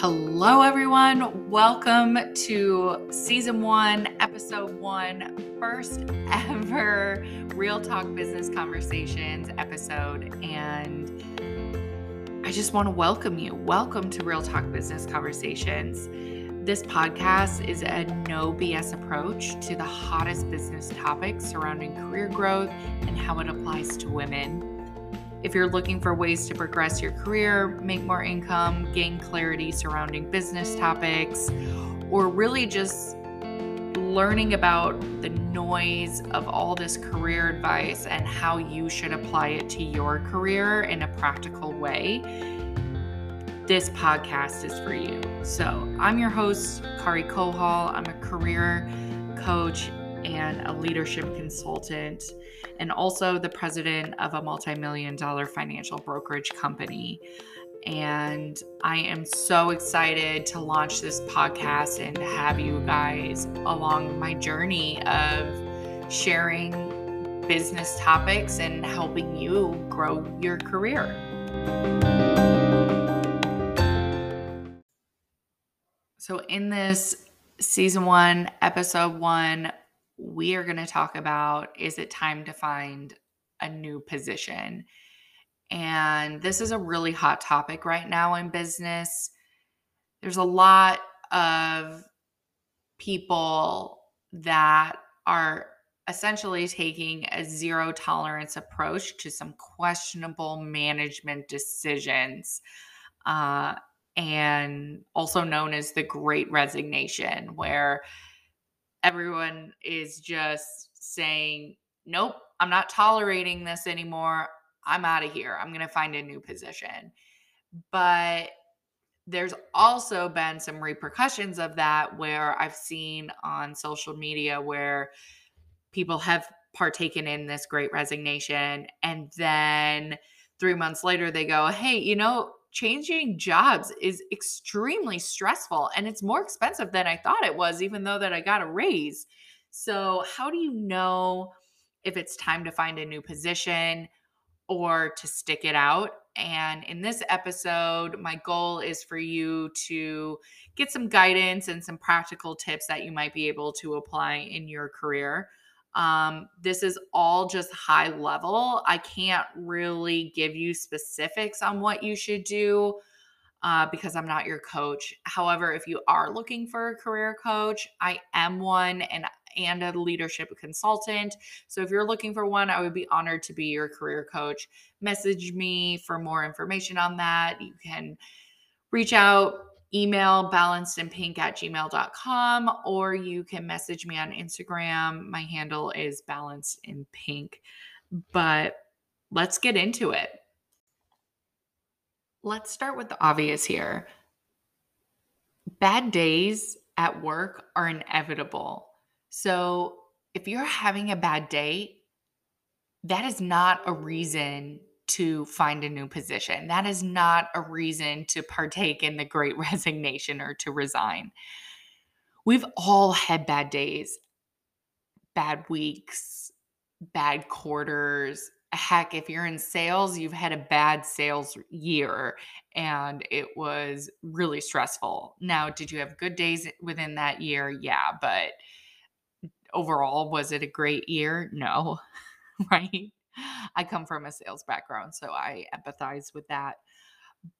Hello, everyone. Welcome to season one, episode one, first ever Real Talk Business Conversations episode. And I just want to welcome you. Welcome to Real Talk Business Conversations. This podcast is a no BS approach to the hottest business topics surrounding career growth and how it applies to women. If you're looking for ways to progress your career, make more income, gain clarity surrounding business topics, or really just learning about the noise of all this career advice and how you should apply it to your career in a practical way, this podcast is for you. So, I'm your host, Kari Kohal. I'm a career coach and a leadership consultant, and also the president of a multi million dollar financial brokerage company. And I am so excited to launch this podcast and have you guys along my journey of sharing business topics and helping you grow your career. So, in this season one, episode one, we are going to talk about is it time to find a new position? And this is a really hot topic right now in business. There's a lot of people that are essentially taking a zero tolerance approach to some questionable management decisions, uh, and also known as the Great Resignation, where everyone is just saying, nope, I'm not tolerating this anymore. I'm out of here. I'm going to find a new position. But there's also been some repercussions of that where I've seen on social media where people have partaken in this great resignation and then 3 months later they go, "Hey, you know, changing jobs is extremely stressful and it's more expensive than I thought it was, even though that I got a raise. So, how do you know if it's time to find a new position or to stick it out? And in this episode, my goal is for you to get some guidance and some practical tips that you might be able to apply in your career. Um, this is all just high level. I can't really give you specifics on what you should do uh, because I'm not your coach. However, if you are looking for a career coach, I am one and and a leadership consultant. So if you're looking for one, I would be honored to be your career coach. Message me for more information on that. You can reach out email balancedinpink at gmail.com or you can message me on Instagram. My handle is balanced in pink. But let's get into it. Let's start with the obvious here. Bad days at work are inevitable. So if you're having a bad day, that is not a reason to find a new position. That is not a reason to partake in the great resignation or to resign. We've all had bad days, bad weeks, bad quarters. Heck, if you're in sales, you've had a bad sales year and it was really stressful. Now, did you have good days within that year? Yeah, but overall, was it a great year? No, right? I come from a sales background, so I empathize with that.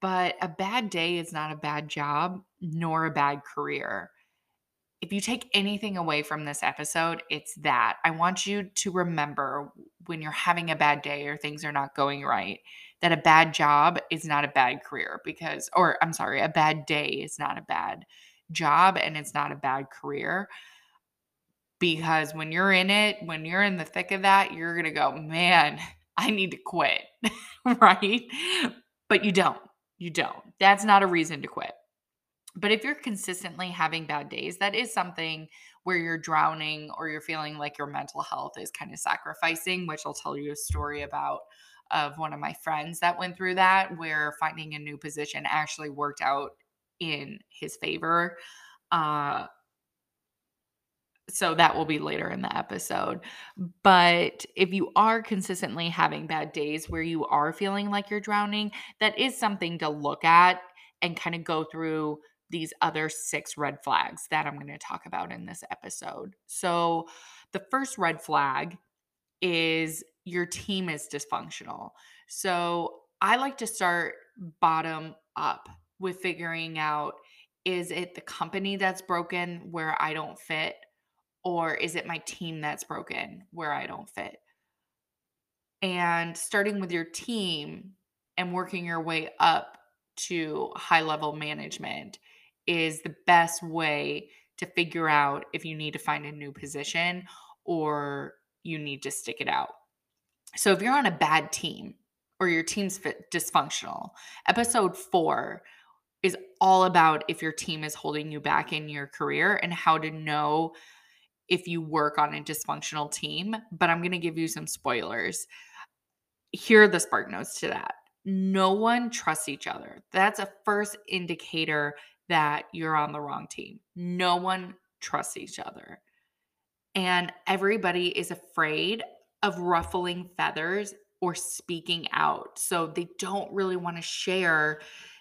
But a bad day is not a bad job nor a bad career. If you take anything away from this episode, it's that. I want you to remember when you're having a bad day or things are not going right, that a bad job is not a bad career because, or I'm sorry, a bad day is not a bad job and it's not a bad career because when you're in it, when you're in the thick of that, you're going to go, man, I need to quit. right. But you don't. You don't. That's not a reason to quit. But if you're consistently having bad days, that is something where you're drowning or you're feeling like your mental health is kind of sacrificing, which I'll tell you a story about of one of my friends that went through that, where finding a new position actually worked out in his favor. Uh, so that will be later in the episode. But if you are consistently having bad days where you are feeling like you're drowning, that is something to look at and kind of go through these other six red flags that I'm going to talk about in this episode. So, the first red flag is your team is dysfunctional. So, I like to start bottom up with figuring out is it the company that's broken where I don't fit? Or is it my team that's broken where I don't fit? And starting with your team and working your way up to high level management is the best way to figure out if you need to find a new position or you need to stick it out. So if you're on a bad team or your team's dysfunctional, episode four is all about if your team is holding you back in your career and how to know if you work on a dysfunctional team. But I'm going to give you some spoilers. Here are the spark notes to that. No one trusts each other. That's a first indicator that you're on the wrong team. No one trusts each other. And everybody is afraid of ruffling feathers or speaking out. So they don't really want to share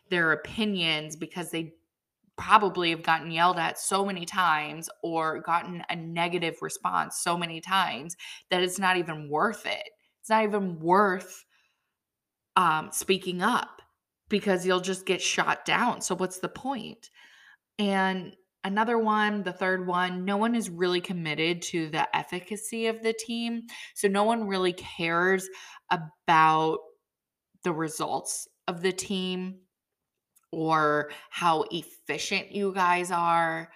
their opinions because they probably have gotten yelled at so many times or gotten a negative response so many times that it's not even worth it. It's not even worth um, speaking up because you'll just get shot down. So, what's the point? And another one, the third one, no one is really committed to the efficacy of the team. So, no one really cares about the results of the team or how efficient you guys are.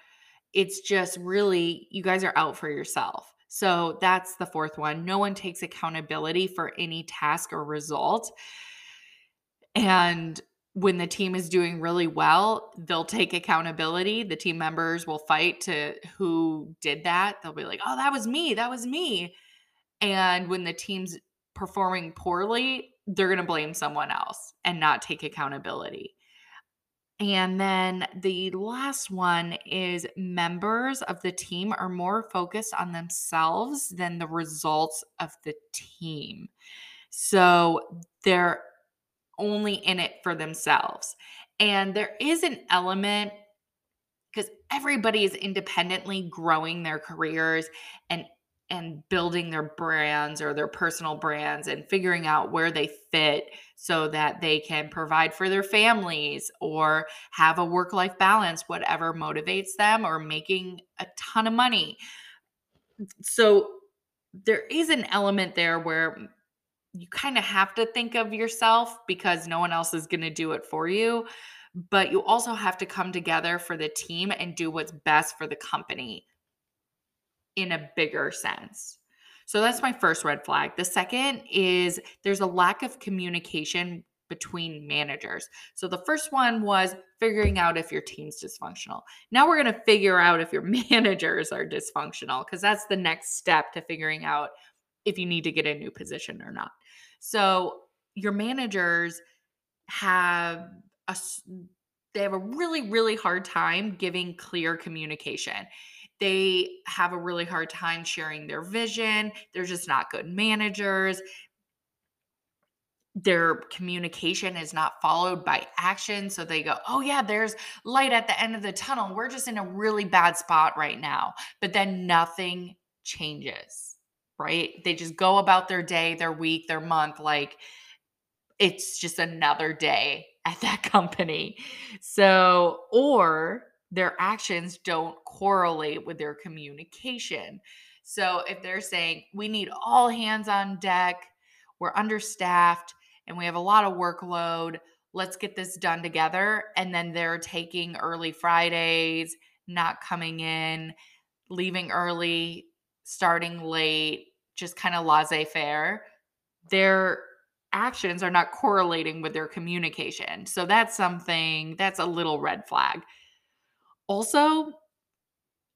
It's just really, you guys are out for yourself. So that's the fourth one. No one takes accountability for any task or result. And when the team is doing really well, they'll take accountability. The team members will fight to who did that. They'll be like, oh, that was me. That was me. And when the team's performing poorly, they're going to blame someone else and not take accountability. And then the last one is members of the team are more focused on themselves than the results of the team. So they're only in it for themselves. And there is an element because everybody is independently growing their careers and and building their brands or their personal brands and figuring out where they fit so that they can provide for their families or have a work life balance, whatever motivates them, or making a ton of money. So there is an element there where you kind of have to think of yourself because no one else is going to do it for you. But you also have to come together for the team and do what's best for the company in a bigger sense. So that's my first red flag. The second is there's a lack of communication between managers. So the first one was figuring out if your team's dysfunctional. Now we're going to figure out if your managers are dysfunctional because that's the next step to figuring out if you need to get a new position or not. So your managers have a they have a really really hard time giving clear communication they have a really hard time sharing their vision. They're just not good managers. Their communication is not followed by action. So they go, oh, yeah, there's light at the end of the tunnel. We're just in a really bad spot right now. But then nothing changes, right? They just go about their day, their week, their month like it's just another day at that company. So, or their actions don't correlate with their communication. So if they're saying, we need all hands on deck, we're understaffed, and we have a lot of workload, let's get this done together. And then they're taking early Fridays, not coming in, leaving early, starting late, just kind of laissez faire. Their actions are not correlating with their communication. So that's something that's a little red flag. Also,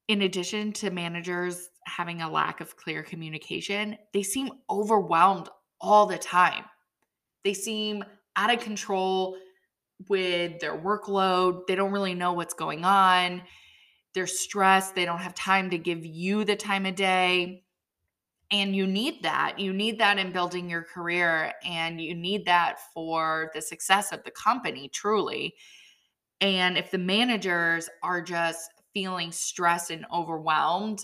in addition to managers having a lack of clear communication, they seem overwhelmed all the time. They seem out of control with their workload. They don't really know what's going on. They're stressed. They don't have time to give you the time of day. And you need that. You need that in building your career, and you need that for the success of the company, truly. And if the managers are just feeling stressed and overwhelmed,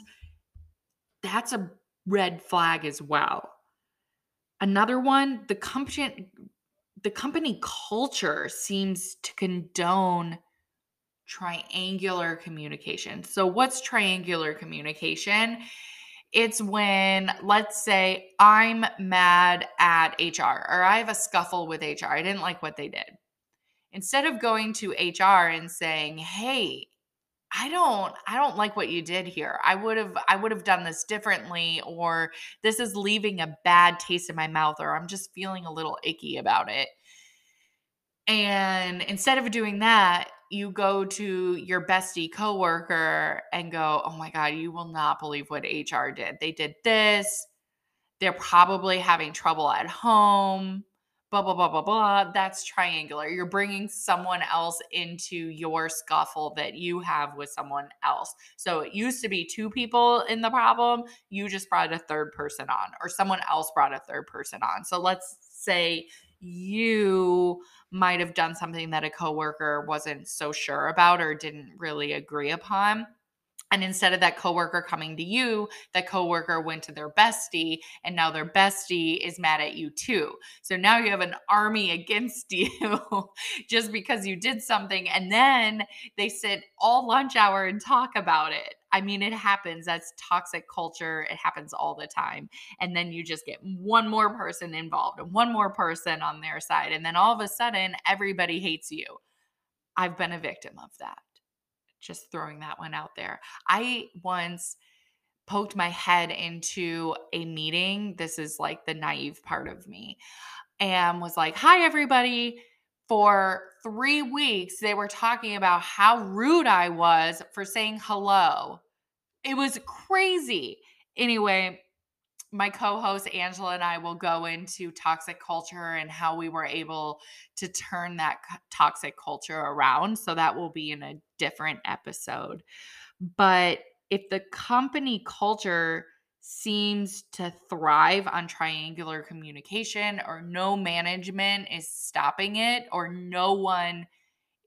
that's a red flag as well. Another one, the company the company culture seems to condone triangular communication. So what's triangular communication? It's when let's say I'm mad at HR or I have a scuffle with HR. I didn't like what they did. Instead of going to HR and saying, "Hey, I don't I don't like what you did here. I would have I would have done this differently or this is leaving a bad taste in my mouth or I'm just feeling a little icky about it. And instead of doing that, you go to your bestie coworker and go, "Oh my god, you will not believe what HR did. They did this. They're probably having trouble at home." Blah, blah, blah, blah, blah. That's triangular. You're bringing someone else into your scuffle that you have with someone else. So it used to be two people in the problem. You just brought a third person on, or someone else brought a third person on. So let's say you might have done something that a coworker wasn't so sure about or didn't really agree upon and instead of that coworker coming to you, that coworker went to their bestie, and now their bestie is mad at you too. So now you have an army against you just because you did something. And then they sit all lunch hour and talk about it. I mean, it happens. That's toxic culture. It happens all the time. And then you just get one more person involved and one more person on their side. And then all of a sudden, everybody hates you. I've been a victim of that just throwing that one out there. I once poked my head into a meeting. This is like the naive part of me. And was like, "Hi everybody." For 3 weeks they were talking about how rude I was for saying hello. It was crazy. Anyway, my co-host Angela and I will go into toxic culture and how we were able to turn that toxic culture around. So that will be in a different episode. But if the company culture seems to thrive on triangular communication or no management is stopping it or no one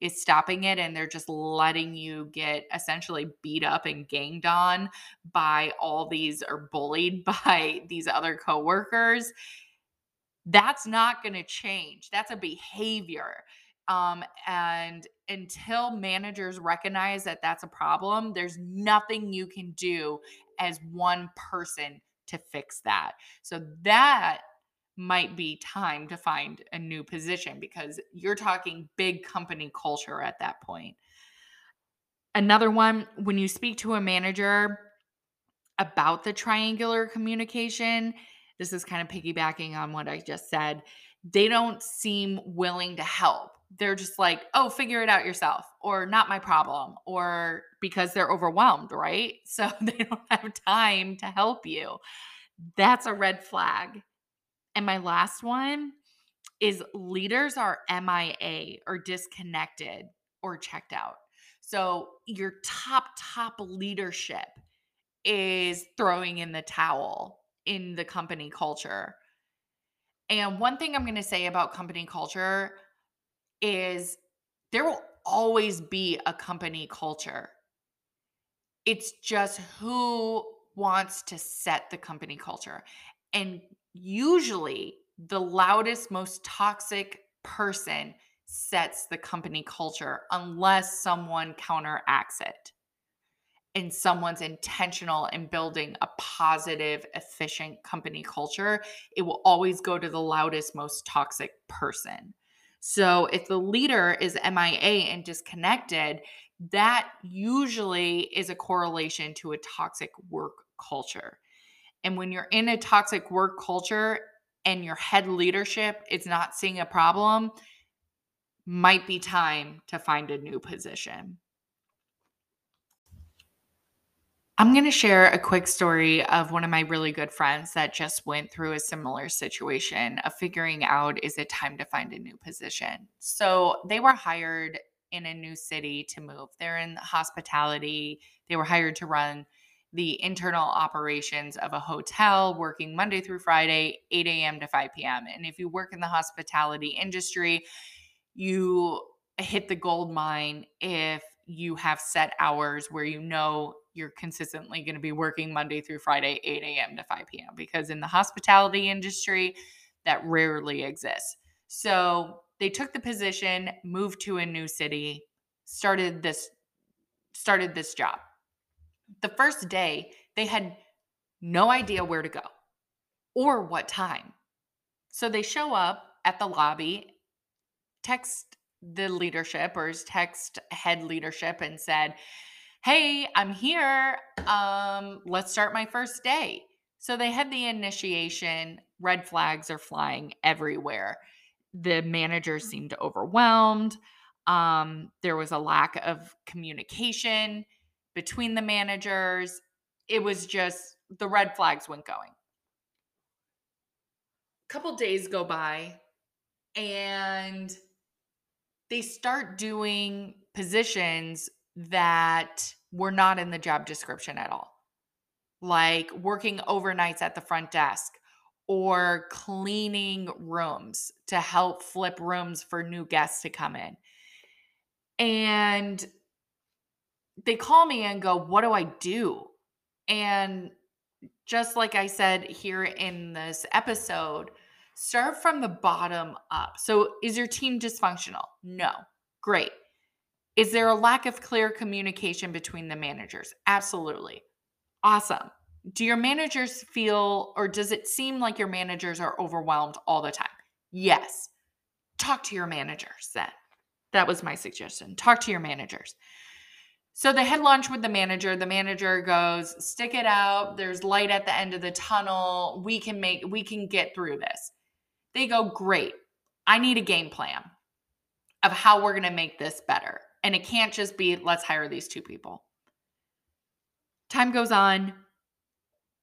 is stopping it and they're just letting you get essentially beat up and ganged on by all these or bullied by these other coworkers that's not going to change. That's a behavior. Um, and until managers recognize that that's a problem there's nothing you can do as one person to fix that. So that might be time to find a new position because you're talking big company culture at that point. Another one, when you speak to a manager about the triangular communication, this is kind of piggybacking on what I just said. They don't seem willing to help. They're just like, oh, figure it out yourself, or not my problem, or because they're overwhelmed, right? So they don't have time to help you. That's a red flag and my last one is leaders are MIA or disconnected or checked out. So your top, top leadership is throwing in the towel in the company culture. And one thing I'm going to say about company culture is there will always be a company culture. It's just who wants to set the company culture. And usually the loudest, most toxic person sets the company culture unless someone counteracts it and someone's intentional in building a positive, efficient company culture, it will always go to the loudest, most toxic person. So if the leader is MIA and disconnected, that usually is a correlation to a toxic work culture. And when you're in a toxic work culture and your head leadership is not seeing a problem, might be time to find a new position. I'm going to share a quick story of one of my really good friends that just went through a similar situation of figuring out is it time to find a new position. So they were hired in a new city to move. They're in hospitality. They were hired to run the internal operations of a hotel working Monday through Friday, 8 a.m. to 5 p.m. And if you work in the hospitality industry, you hit the gold mine if you have set hours where you know you're consistently going to be working Monday through Friday, 8 a.m. to 5 p.m. Because in the hospitality industry, that rarely exists. So they took the position, moved to a new city, started this started this job. The first day, they had no idea where to go or what time. So they show up at the lobby, text the leadership or text head leadership and said, "Hey, I'm here. Um, let's start my first day." So they had the initiation. Red flags are flying everywhere. The managers seemed overwhelmed. Um, there was a lack of communication between the managers. It was just the red flags went going. A couple days go by and they start doing positions that were not in the job description at all, like working overnights at the front desk or cleaning rooms to help flip rooms for new guests to come in. And they call me and go, What do I do? And just like I said here in this episode, start from the bottom up. So, is your team dysfunctional? No. Great. Is there a lack of clear communication between the managers? Absolutely. Awesome. Do your managers feel, or does it seem like your managers are overwhelmed all the time? Yes. Talk to your managers then. That was my suggestion. Talk to your managers. So they had lunch with the manager. The manager goes, "Stick it out. There's light at the end of the tunnel. We can make we can get through this." They go, "Great. I need a game plan of how we're going to make this better." And it can't just be let's hire these two people. Time goes on,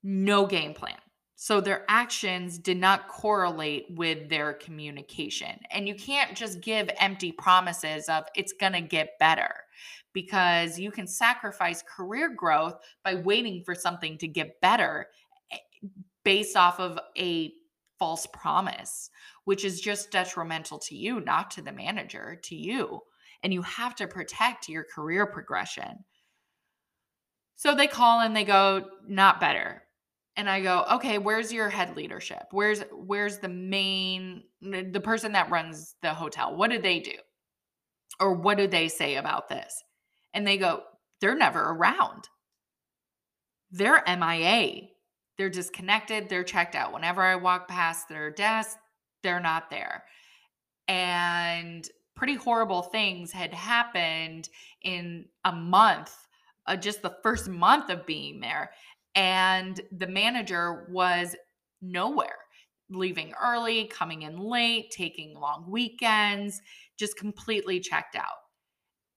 no game plan. So their actions did not correlate with their communication. And you can't just give empty promises of it's going to get better because you can sacrifice career growth by waiting for something to get better eh, based off of a false promise, which is just detrimental to you, not to the manager, to you. And you have to protect your career progression. So they call and they go, not better and I go, okay, where's your head leadership? Where's where's the main the person that runs the hotel? What did they do? Or what do they say about this? And they go, they're never around. They're MIA. They're disconnected. They're checked out. Whenever I walk past their desk, they're not there. And pretty horrible things had happened in a month, uh, just the first month of being there and the manager was nowhere leaving early, coming in late, taking long weekends, just completely checked out.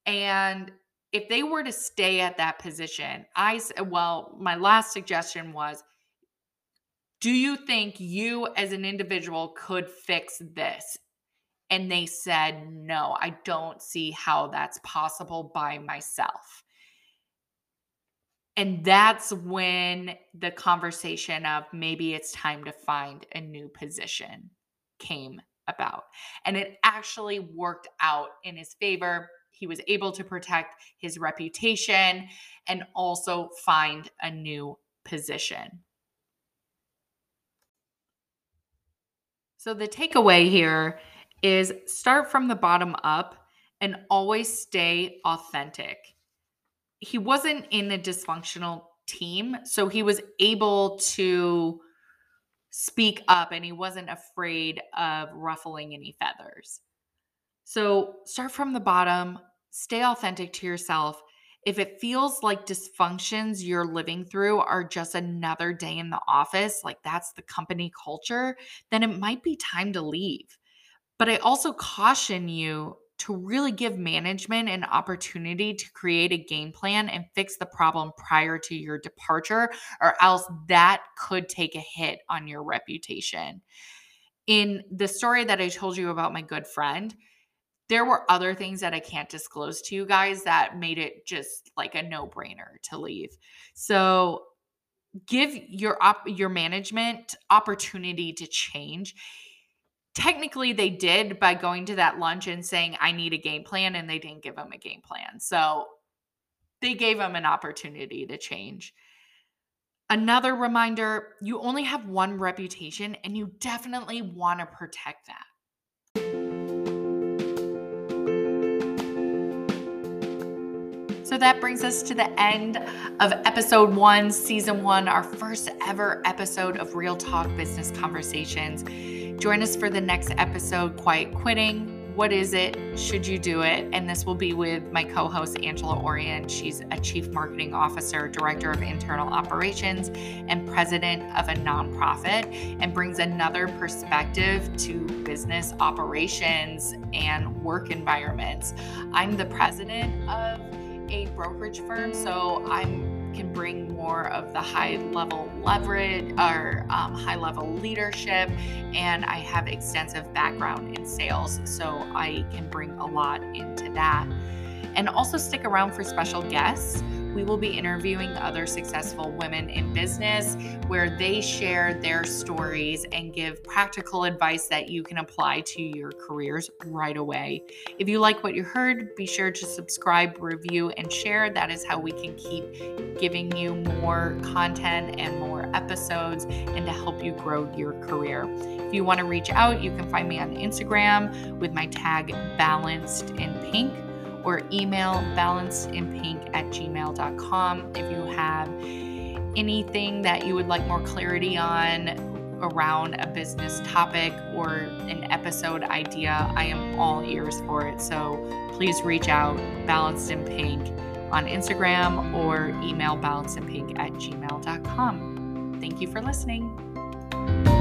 And if they were to stay at that position, I said, well, my last suggestion was do you think you as an individual could fix this? And they said, no, I don't see how that's possible by myself. And that's when the conversation of maybe it's time to find a new position came about. And it actually worked out in his favor. He was able to protect his reputation and also find a new position. So, the takeaway here is start from the bottom up and always stay authentic he wasn't in a dysfunctional team, so he was able to speak up and he wasn't afraid of ruffling any feathers. So start from the bottom, stay authentic to yourself. If it feels like dysfunctions you're living through are just another day in the office, like that's the company culture, then it might be time to leave. But I also caution you to really give management an opportunity to create a game plan and fix the problem prior to your departure, or else that could take a hit on your reputation. In the story that I told you about my good friend, there were other things that I can't disclose to you guys that made it just like a no-brainer to leave. So give your op- your management opportunity to change technically they did by going to that lunch and saying i need a game plan and they didn't give him a game plan. So they gave him an opportunity to change. Another reminder you only have one reputation and you definitely want to protect that So that brings us to the end of episode one, season one, our first ever episode of Real Talk Business Conversations. Join us for the next episode, Quiet Quitting. What is it? Should you do it? And this will be with my co host, Angela Orion. She's a chief marketing officer, director of internal operations, and president of a nonprofit, and brings another perspective to business operations and work environments. I'm the president of a brokerage firm, so I can bring more of the high level leverage or um, high level leadership, and I have extensive background in sales, so I can bring a lot into that. And also stick around for special guests we will be interviewing other successful women in business where they share their stories and give practical advice that you can apply to your careers right away. If you like what you heard, be sure to subscribe, review, and share. That is how we can keep giving you more content and more episodes and to help you grow your career. If you want to reach out, you can find me on Instagram with my tag balanced in pink or email balancedinpink at gmail.com if you have anything that you would like more clarity on around a business topic or an episode idea. I am all ears for it. So please reach out, balanced in pink on Instagram or email balancedinpink at gmail.com. Thank you for listening.